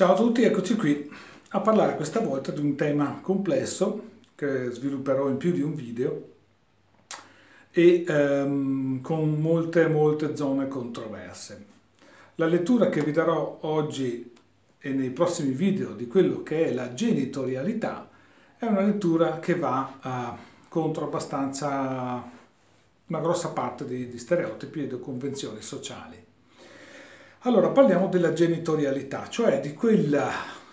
Ciao a tutti, eccoci qui a parlare questa volta di un tema complesso che svilupperò in più di un video e ehm, con molte molte zone controverse. La lettura che vi darò oggi e nei prossimi video di quello che è la genitorialità è una lettura che va eh, contro abbastanza una grossa parte di, di stereotipi e di convenzioni sociali. Allora parliamo della genitorialità, cioè di quel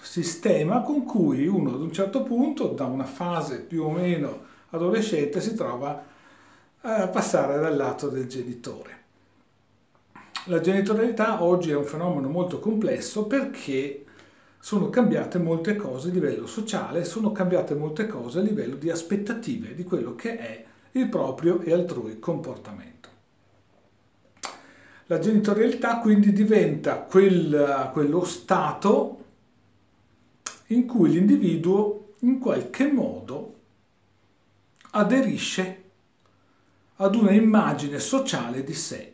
sistema con cui uno ad un certo punto, da una fase più o meno adolescente, si trova a passare dal lato del genitore. La genitorialità oggi è un fenomeno molto complesso perché sono cambiate molte cose a livello sociale, sono cambiate molte cose a livello di aspettative di quello che è il proprio e altrui comportamento. La genitorialità quindi diventa quel, quello stato in cui l'individuo in qualche modo aderisce ad una immagine sociale di sé.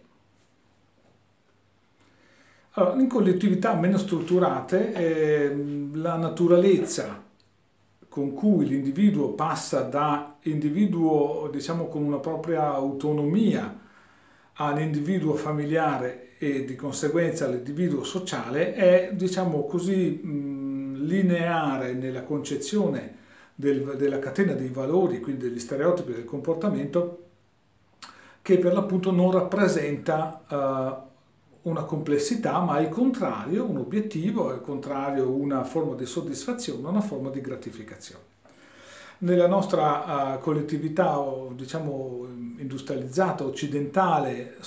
Allora, in collettività meno strutturate eh, la naturalezza con cui l'individuo passa da individuo diciamo con una propria autonomia all'individuo familiare e di conseguenza all'individuo sociale è, diciamo così, lineare nella concezione del, della catena dei valori, quindi degli stereotipi del comportamento, che per l'appunto non rappresenta uh, una complessità, ma al contrario un obiettivo, al contrario una forma di soddisfazione, una forma di gratificazione nella nostra uh, collettività, diciamo, industrializzata, occidentale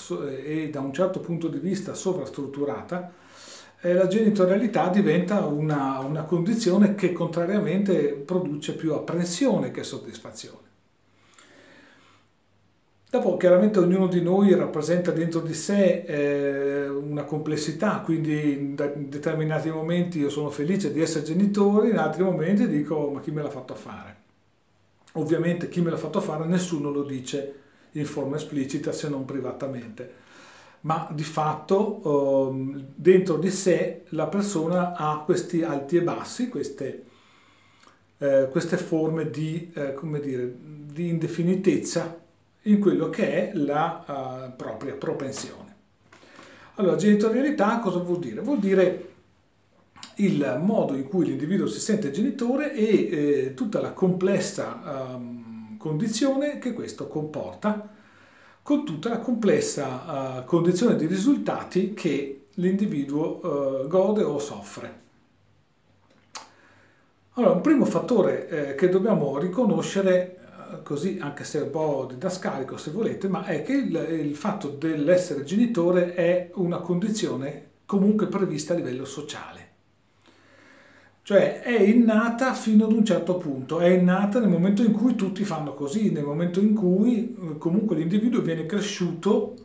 e da un certo punto di vista sovrastrutturata, eh, la genitorialità diventa una, una condizione che contrariamente produce più apprensione che soddisfazione. Dopo chiaramente ognuno di noi rappresenta dentro di sé eh, una complessità, quindi in, in, determinati momenti io sono felice di essere genitore, in altri momenti dico ma chi me l'ha fatto fare? Ovviamente chi me l'ha fatto fare nessuno lo dice in forma esplicita se non privatamente, ma di fatto eh, dentro di sé la persona ha questi alti e bassi, queste, eh, queste forme di, eh, come dire, di indefinitezza in quello che è la uh, propria propensione. Allora, genitorialità cosa vuol dire? Vuol dire il modo in cui l'individuo si sente genitore e eh, tutta la complessa um, condizione che questo comporta, con tutta la complessa uh, condizione di risultati che l'individuo uh, gode o soffre. Allora, un primo fattore eh, che dobbiamo riconoscere, eh, così anche se è un po' didascalico se volete, ma è che il, il fatto dell'essere genitore è una condizione comunque prevista a livello sociale. Cioè è innata fino ad un certo punto, è innata nel momento in cui tutti fanno così, nel momento in cui eh, comunque l'individuo viene cresciuto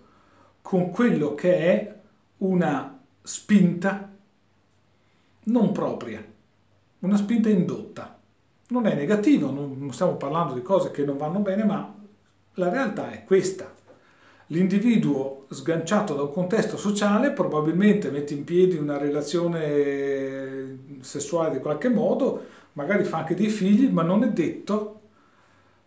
con quello che è una spinta non propria, una spinta indotta. Non è negativo, non stiamo parlando di cose che non vanno bene, ma la realtà è questa l'individuo sganciato da un contesto sociale probabilmente mette in piedi una relazione sessuale di qualche modo, magari fa anche dei figli, ma non è detto,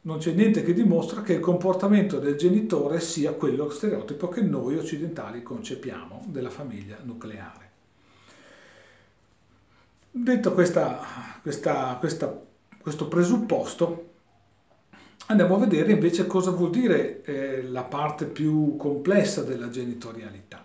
non c'è niente che dimostra che il comportamento del genitore sia quello stereotipo che noi occidentali concepiamo della famiglia nucleare. Detto questa, questa, questa, questo presupposto, Andiamo a vedere invece cosa vuol dire eh, la parte più complessa della genitorialità.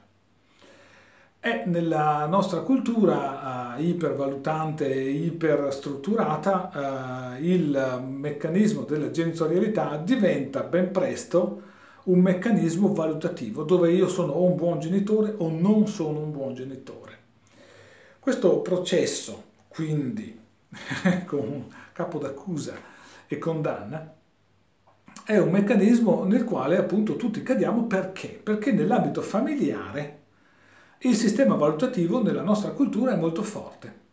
È nella nostra cultura eh, ipervalutante e iperstrutturata eh, il meccanismo della genitorialità diventa ben presto un meccanismo valutativo dove io sono o un buon genitore o non sono un buon genitore. Questo processo quindi con capo d'accusa e condanna è un meccanismo nel quale appunto tutti cadiamo perché? Perché nell'ambito familiare il sistema valutativo nella nostra cultura è molto forte.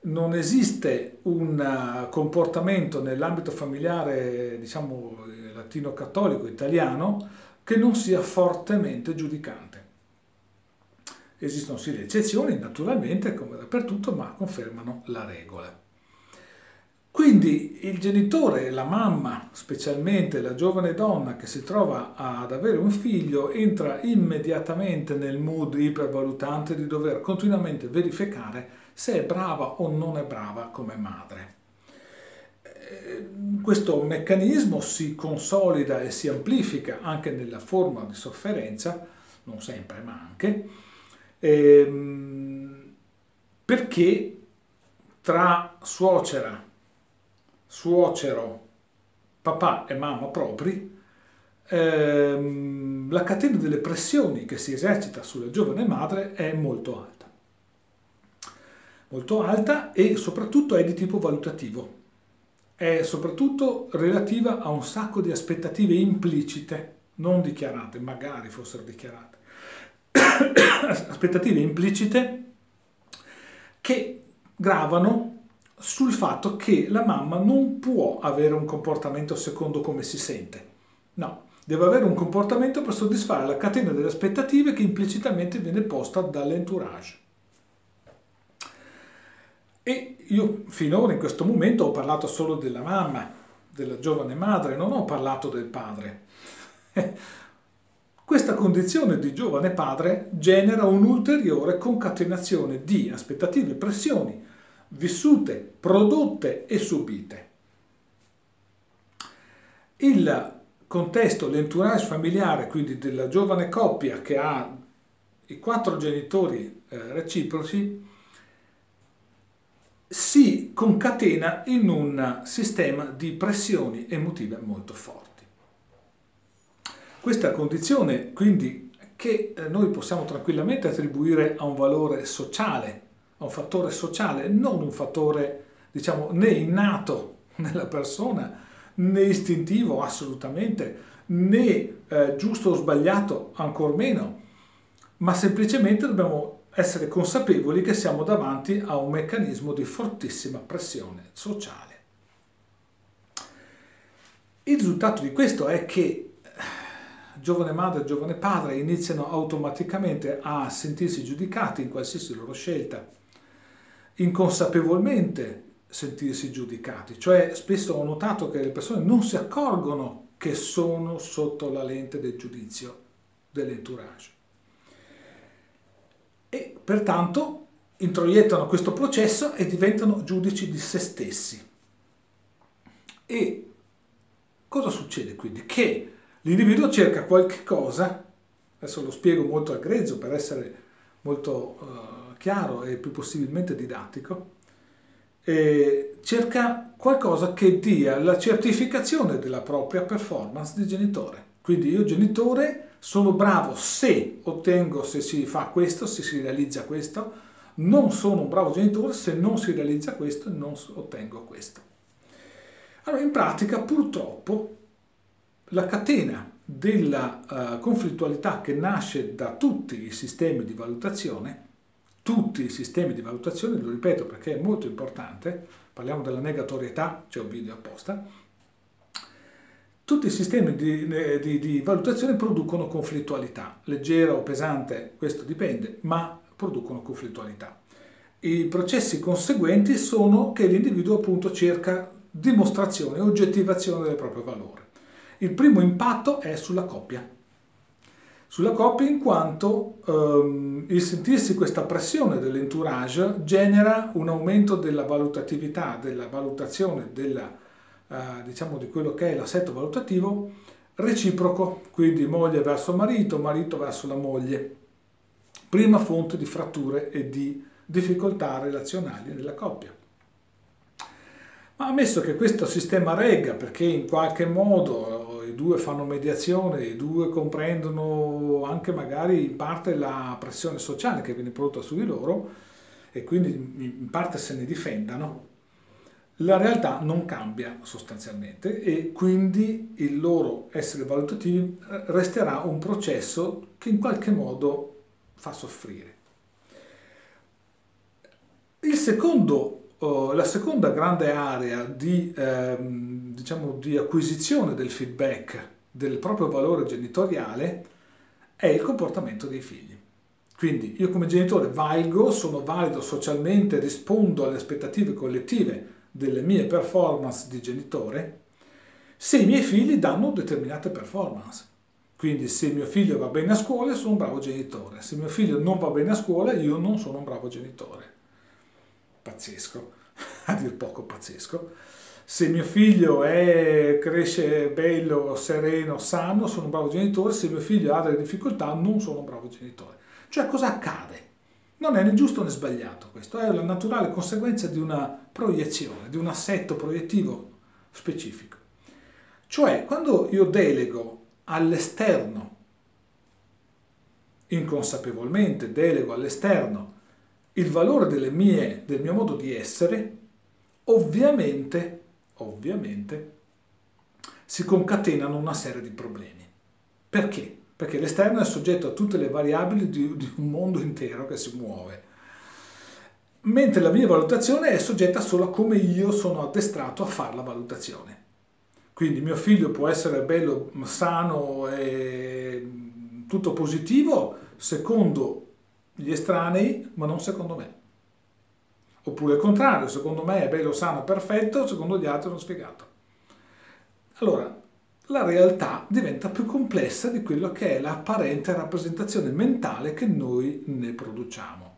Non esiste un uh, comportamento nell'ambito familiare, diciamo, latino-cattolico italiano che non sia fortemente giudicante. Esistono sì le eccezioni, naturalmente, come dappertutto, ma confermano la regola. Quindi il genitore, la mamma, specialmente la giovane donna che si trova ad avere un figlio, entra immediatamente nel mood ipervalutante di dover continuamente verificare se è brava o non è brava come madre. Eh, questo meccanismo si consolida e si amplifica anche nella forma di sofferenza, non sempre ma anche, ehm, perché tra suocera, suocero, papà e mamma propri, ehm, la catena delle pressioni che si esercita sulla giovane madre è molto alta molto alta e soprattutto è di tipo valutativo. È soprattutto relativa a un sacco di aspettative implicite, non dichiarate, magari fossero dichiarate. aspettative implicite che gravano sul fatto che la mamma non può avere un comportamento secondo come si sente. No, deve avere un comportamento per soddisfare la catena delle aspettative che implicitamente viene posta dall'entourage. E io finora in questo momento ho parlato solo della mamma, della giovane madre, non ho parlato del padre. Questa condizione di giovane padre genera un'ulteriore concatenazione di aspettative e pressioni vissute, prodotte e subite. Il contesto, l'entourage familiare, quindi della giovane coppia che ha i quattro genitori eh, reciproci, si concatena in un sistema di pressioni emotive molto forti. Questa condizione quindi che eh, noi possiamo tranquillamente attribuire a un valore sociale, a un fattore sociale, non un fattore diciamo né innato nella persona né istintivo assolutamente, né eh, giusto o sbagliato ancor meno, ma semplicemente dobbiamo essere consapevoli che siamo davanti a un meccanismo di fortissima pressione sociale. Il risultato di questo è che eh, giovane madre e giovane padre iniziano automaticamente a sentirsi giudicati in qualsiasi loro scelta, inconsapevolmente sentirsi giudicati, cioè spesso ho notato che le persone non si accorgono che sono sotto la lente del giudizio dell'entourage e pertanto introiettano questo processo e diventano giudici di se stessi. E cosa succede quindi? Che l'individuo cerca qualche cosa, adesso lo spiego molto a grezzo per essere molto uh, chiaro e più possibilmente didattico, cerca qualcosa che dia la certificazione della propria performance di genitore. Quindi io genitore sono bravo se ottengo, se si fa questo, se si realizza questo, non sono un bravo genitore se non si realizza questo e non ottengo questo. Allora, in pratica, purtroppo, la catena della uh, conflittualità che nasce da tutti i sistemi di valutazione, tutti i sistemi di valutazione, lo ripeto perché è molto importante, parliamo della negatorietà, c'è un video apposta, tutti i sistemi di, di, di, valutazione producono conflittualità, leggera o pesante, questo dipende, ma producono conflittualità. I processi conseguenti sono che l'individuo appunto cerca dimostrazione, oggettivazione del proprio valore. Il primo impatto è sulla coppia. Sulla coppia in quanto ehm, il sentirsi questa pressione dell'entourage genera un aumento della valutatività, della valutazione, della eh, diciamo di quello che è l'assetto valutativo reciproco, quindi moglie verso marito, marito verso la moglie. Prima fonte di fratture e di difficoltà relazionali nella coppia. Ma ammesso che questo sistema regga perché in qualche modo due fanno mediazione, i due comprendono anche magari in parte la pressione sociale che viene prodotta su di loro e quindi in parte se ne difendano, la realtà non cambia sostanzialmente e quindi il loro essere valutativi eh, resterà un processo che in qualche modo fa soffrire. Secondo, uh, la seconda grande area di, ehm, diciamo, di acquisizione del feedback del proprio valore genitoriale è il comportamento dei figli. Quindi io come genitore valgo, sono valido socialmente, rispondo alle aspettative collettive delle mie performance di genitore, se i miei figli danno determinate performance. Quindi se mio figlio va bene a scuola sono un bravo genitore, se mio figlio non va bene a scuola io non sono un bravo genitore. Pazzesco, a dir poco pazzesco. Se mio figlio è, cresce bello, sereno, sano, sono un bravo genitore, se mio figlio ha delle difficoltà non sono un bravo genitore. Cioè cosa accade? Non è né giusto né sbagliato questo, è la naturale conseguenza di una proiezione, di un assetto proiettivo specifico. Cioè quando io delego all'esterno, inconsapevolmente delego all'esterno il valore mie, del mio modo di essere, ovviamente, ovviamente si concatenano una serie di problemi. Perché? perché l'esterno è soggetto a tutte le variabili di, di un mondo intero che si muove mentre la mia valutazione è soggetta solo a come io sono addestrato a fare la valutazione. Quindi mio figlio può essere bello, sano e tutto positivo secondo gli estranei, ma non secondo me. Oppure il contrario, secondo me è bello, sano, perfetto, secondo gli altri è uno sfigato. Allora, la realtà diventa più complessa di quello che è l'apparente rappresentazione mentale che noi ne produciamo.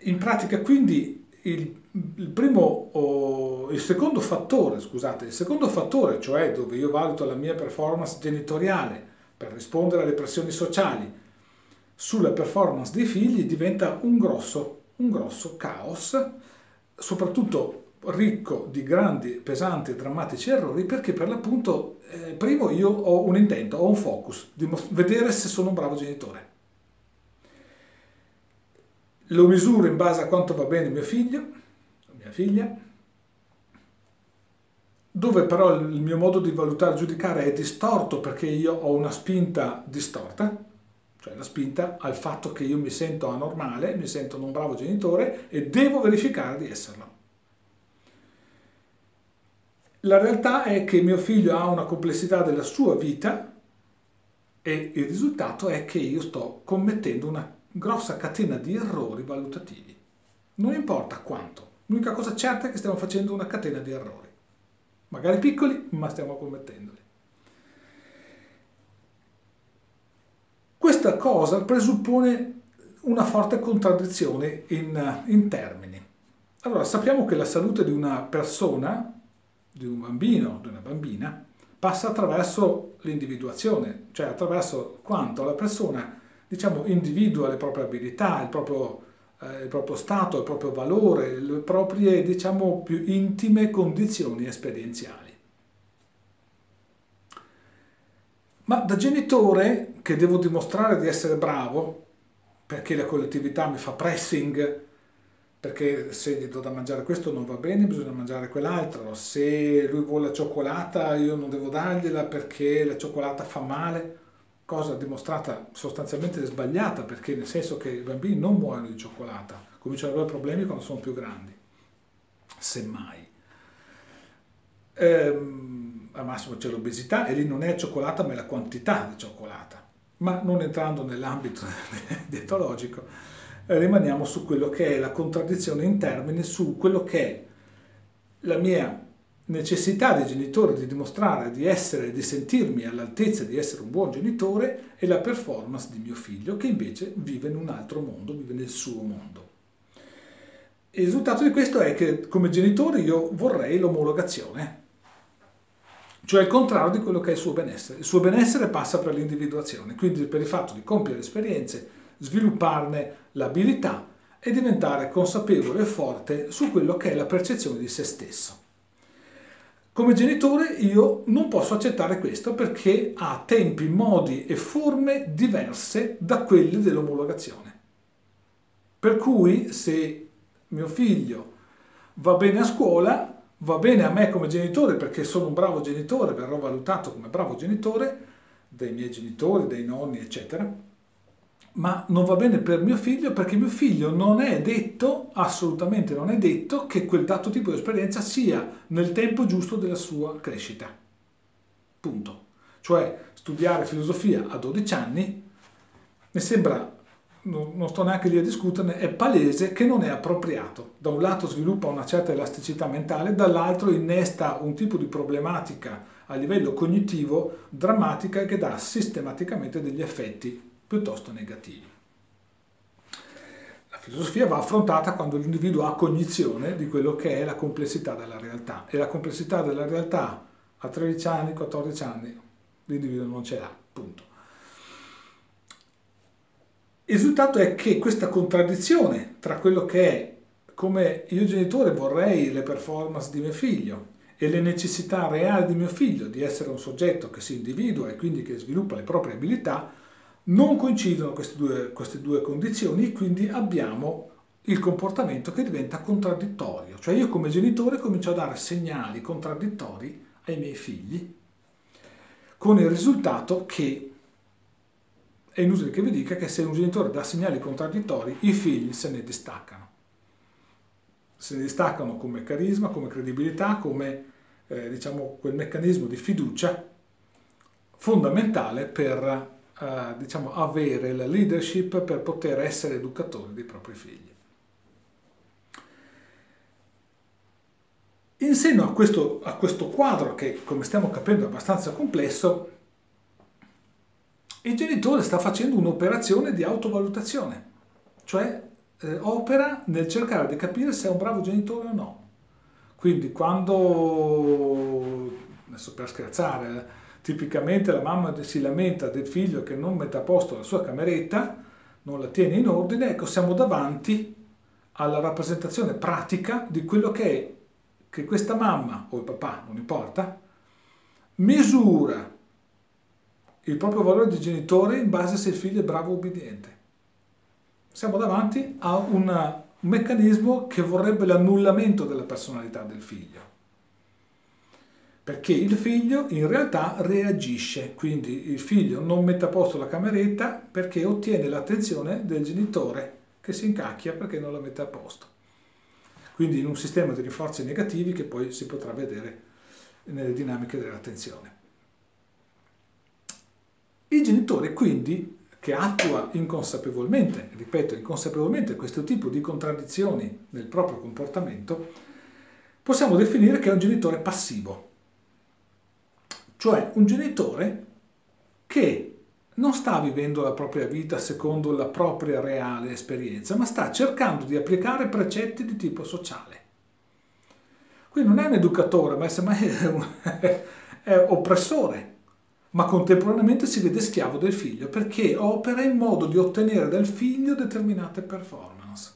In pratica quindi il, il primo o il secondo fattore, scusate, il secondo fattore, cioè dove io valuto la mia performance genitoriale per rispondere alle pressioni sociali sulla performance dei figli diventa un grosso, un grosso caos, soprattutto ricco di grandi, pesanti drammatici errori perché per l'appunto, eh, primo io ho un intento, ho un focus, vedere se sono un bravo genitore. Lo misuro in base a quanto va bene mio figlio, mia figlia, dove però il mio modo di valutare giudicare è distorto perché io ho una spinta distorta, cioè la spinta al fatto che io mi sento anormale, mi sento non bravo genitore e devo verificare di esserlo. La realtà è che mio figlio ha una complessità della sua vita e il risultato è che io sto commettendo una grossa catena di errori valutativi. Non importa quanto, l'unica cosa certa è che stiamo facendo una catena di errori. Magari piccoli, ma stiamo commettendoli. Questa cosa presuppone una forte contraddizione in, in termini. Allora, sappiamo che la salute di una persona di un bambino, di una bambina, passa attraverso l'individuazione, cioè attraverso quanto la persona, diciamo, individua le proprie abilità, il proprio, eh, il proprio stato, il proprio valore, le proprie, diciamo, più intime condizioni esperienziali. Ma da genitore che devo dimostrare di essere bravo, perché la collettività mi fa pressing, perché se gli do da mangiare questo non va bene, bisogna mangiare quell'altro, se lui vuole la cioccolata io non devo dargliela perché la cioccolata fa male, cosa dimostrata sostanzialmente sbagliata, perché nel senso che i bambini non muoiono di cioccolata, cominciano ad avere problemi quando sono più grandi, semmai. Ehm, al massimo c'è l'obesità e lì non è la cioccolata ma è la quantità di cioccolata, ma non entrando nell'ambito dietologico rimaniamo su quello che è la contraddizione in termini, su quello che è la mia necessità di genitore di dimostrare di essere, di sentirmi all'altezza di essere un buon genitore e la performance di mio figlio che invece vive in un altro mondo, vive nel suo mondo. Il risultato di questo è che come genitore io vorrei l'omologazione, cioè il contrario di quello che è il suo benessere. Il suo benessere passa per l'individuazione, quindi per il fatto di compiere esperienze svilupparne l'abilità e diventare consapevole e forte su quello che è la percezione di se stesso. Come genitore io non posso accettare questo perché ha tempi, modi e forme diverse da quelli dell'omologazione. Per cui se mio figlio va bene a scuola, va bene a me come genitore perché sono un bravo genitore, verrò valutato come bravo genitore dai miei genitori, dai nonni, eccetera, ma non va bene per mio figlio perché mio figlio non è detto, assolutamente non è detto, che quel dato tipo di esperienza sia nel tempo giusto della sua crescita. Punto. Cioè studiare filosofia a 12 anni mi sembra non sto neanche lì a discuterne, è palese che non è appropriato. Da un lato sviluppa una certa elasticità mentale, dall'altro innesta un tipo di problematica a livello cognitivo drammatica che dà sistematicamente degli effetti piuttosto negativi. La filosofia va affrontata quando l'individuo ha cognizione di quello che è la complessità della realtà e la complessità della realtà a 13 anni, 14 anni, l'individuo non ce l'ha, punto. Il risultato è che questa contraddizione tra quello che è come io genitore vorrei le performance di mio figlio e le necessità reali di mio figlio di essere un soggetto che si individua e quindi che sviluppa le proprie abilità, non coincidono queste due, queste due condizioni, quindi abbiamo il comportamento che diventa contraddittorio. Cioè io come genitore comincio a dare segnali contraddittori ai miei figli, con il risultato che è inutile che vi dica che se un genitore dà segnali contraddittori, i figli se ne distaccano. Se ne distaccano come carisma, come credibilità, come eh, diciamo, quel meccanismo di fiducia fondamentale per eh, diciamo, avere la leadership per poter essere educatori dei propri figli. In seno a questo, a questo quadro, che come stiamo capendo è abbastanza complesso, il genitore sta facendo un'operazione di autovalutazione, cioè eh, opera nel cercare di capire se è un bravo genitore o no. Quindi quando, adesso per scherzare, tipicamente la mamma si lamenta del figlio che non mette a posto la sua cameretta, non la tiene in ordine, ecco siamo davanti alla rappresentazione pratica di quello che è che questa mamma o il papà, non importa, misura il proprio valore di genitore in base a se il figlio è bravo o obbediente. Siamo davanti a un meccanismo che vorrebbe l'annullamento della personalità del figlio. Perché il figlio in realtà reagisce, quindi il figlio non mette a posto la cameretta perché ottiene l'attenzione del genitore che si incacchia perché non la mette a posto. Quindi in un sistema di rinforzi negativi che poi si potrà vedere nelle dinamiche dell'attenzione. Il genitore quindi che attua inconsapevolmente, ripeto inconsapevolmente questo tipo di contraddizioni nel proprio comportamento, possiamo definire che è un genitore passivo, cioè un genitore che non sta vivendo la propria vita secondo la propria reale esperienza, ma sta cercando di applicare precetti di tipo sociale. Quindi non è un educatore, ma semmai è, un, è oppressore ma contemporaneamente si vede schiavo del figlio perché opera in modo di ottenere dal figlio determinate performance.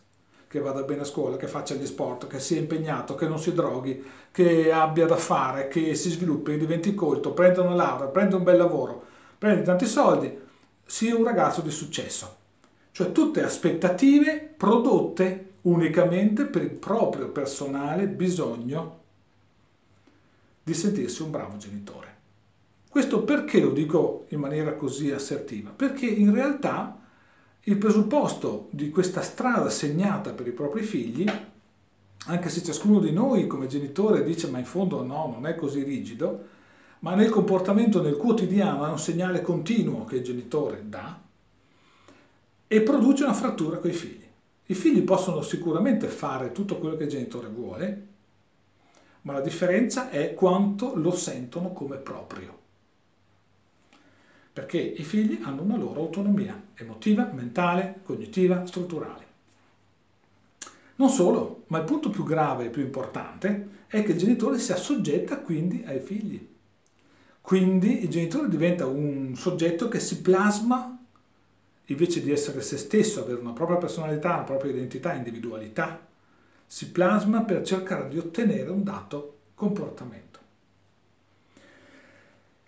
Che vada bene a scuola, che faccia gli sport, che sia impegnato, che non si droghi, che abbia da fare, che si sviluppi, diventi colto, prenda una laurea, prenda un bel lavoro, prenda tanti soldi, sia un ragazzo di successo. Cioè tutte aspettative prodotte unicamente per il proprio personale bisogno di sentirsi un bravo genitore. Questo perché lo dico in maniera così assertiva? Perché in realtà il presupposto di questa strada segnata per i propri figli, anche se ciascuno di noi come genitore dice ma in fondo no, non è così rigido, ma nel comportamento nel quotidiano è un segnale continuo che il genitore dà e produce una frattura con i figli. I figli possono sicuramente fare tutto quello che il genitore vuole, ma la differenza è quanto lo sentono come proprio perché i figli hanno una loro autonomia emotiva, mentale, cognitiva, strutturale. Non solo, ma il punto più grave e più importante è che il genitore si assoggetta quindi ai figli. Quindi il genitore diventa un soggetto che si plasma invece di essere se stesso, avere una propria personalità, una propria identità, individualità, si plasma per cercare di ottenere un dato comportamento.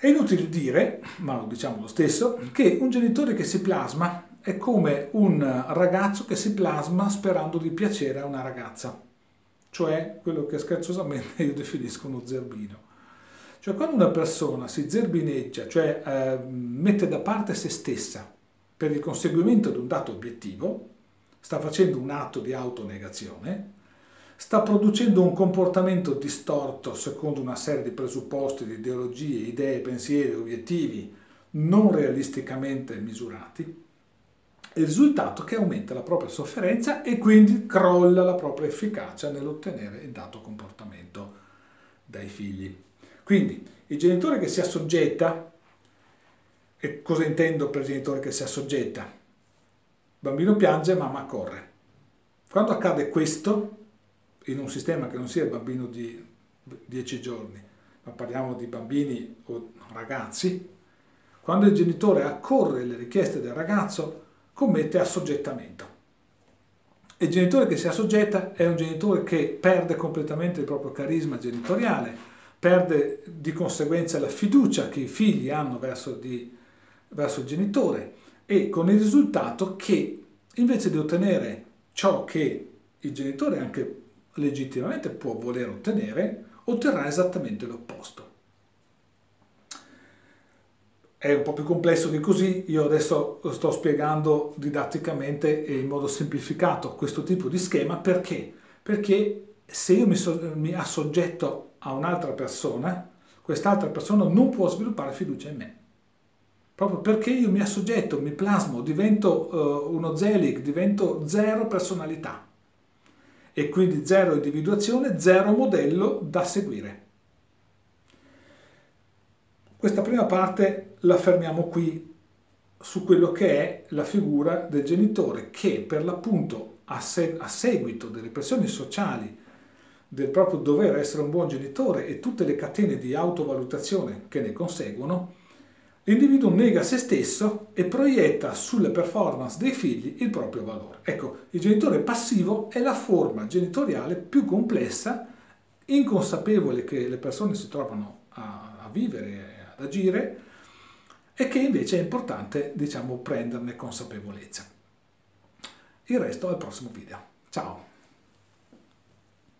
È inutile dire, ma lo diciamo lo stesso, che un genitore che si plasma è come un ragazzo che si plasma sperando di piacere a una ragazza, cioè quello che scherzosamente io definisco uno zerbino. Cioè quando una persona si zerbineggia, cioè eh, mette da parte se stessa per il conseguimento di un dato obiettivo, sta facendo un atto di autonegazione, sta producendo un comportamento distorto secondo una serie di presupposti, di ideologie, idee, pensieri, obiettivi non realisticamente misurati Il risultato che aumenta la propria sofferenza e quindi crolla la propria efficacia nell'ottenere il dato comportamento dai figli. Quindi il genitore che si assoggetta, e cosa intendo per genitore che si assoggetta? Il bambino piange, mamma corre. Quando accade questo, in un sistema che non sia il bambino di 10 giorni, ma parliamo di bambini o ragazzi, quando il genitore accorre le richieste del ragazzo, commette assoggettamento. Il genitore che si assoggetta è un genitore che perde completamente il proprio carisma genitoriale, perde di conseguenza la fiducia che i figli hanno verso, di, verso il genitore e con il risultato che invece di ottenere ciò che il genitore anche legittimamente può voler ottenere, otterrà esattamente l'opposto. È un po' più complesso di così, io adesso sto spiegando didatticamente e in modo semplificato questo tipo di schema perché? Perché se io mi, so, mi assoggetto a un'altra persona, quest'altra persona non può sviluppare fiducia in me. Proprio perché io mi assoggetto, mi plasmo, divento uh, uno zelig, divento zero personalità e quindi zero individuazione, zero modello da seguire. Questa prima parte la fermiamo qui su quello che è la figura del genitore che per l'appunto a, se- a seguito delle pressioni sociali del proprio dover essere un buon genitore e tutte le catene di autovalutazione che ne conseguono, L'individuo nega se stesso e proietta sulle performance dei figli il proprio valore. Ecco, il genitore passivo è la forma genitoriale più complessa, inconsapevole che le persone si trovano a, a vivere ad agire e che invece è importante, diciamo, prenderne consapevolezza. Il resto al prossimo video. Ciao!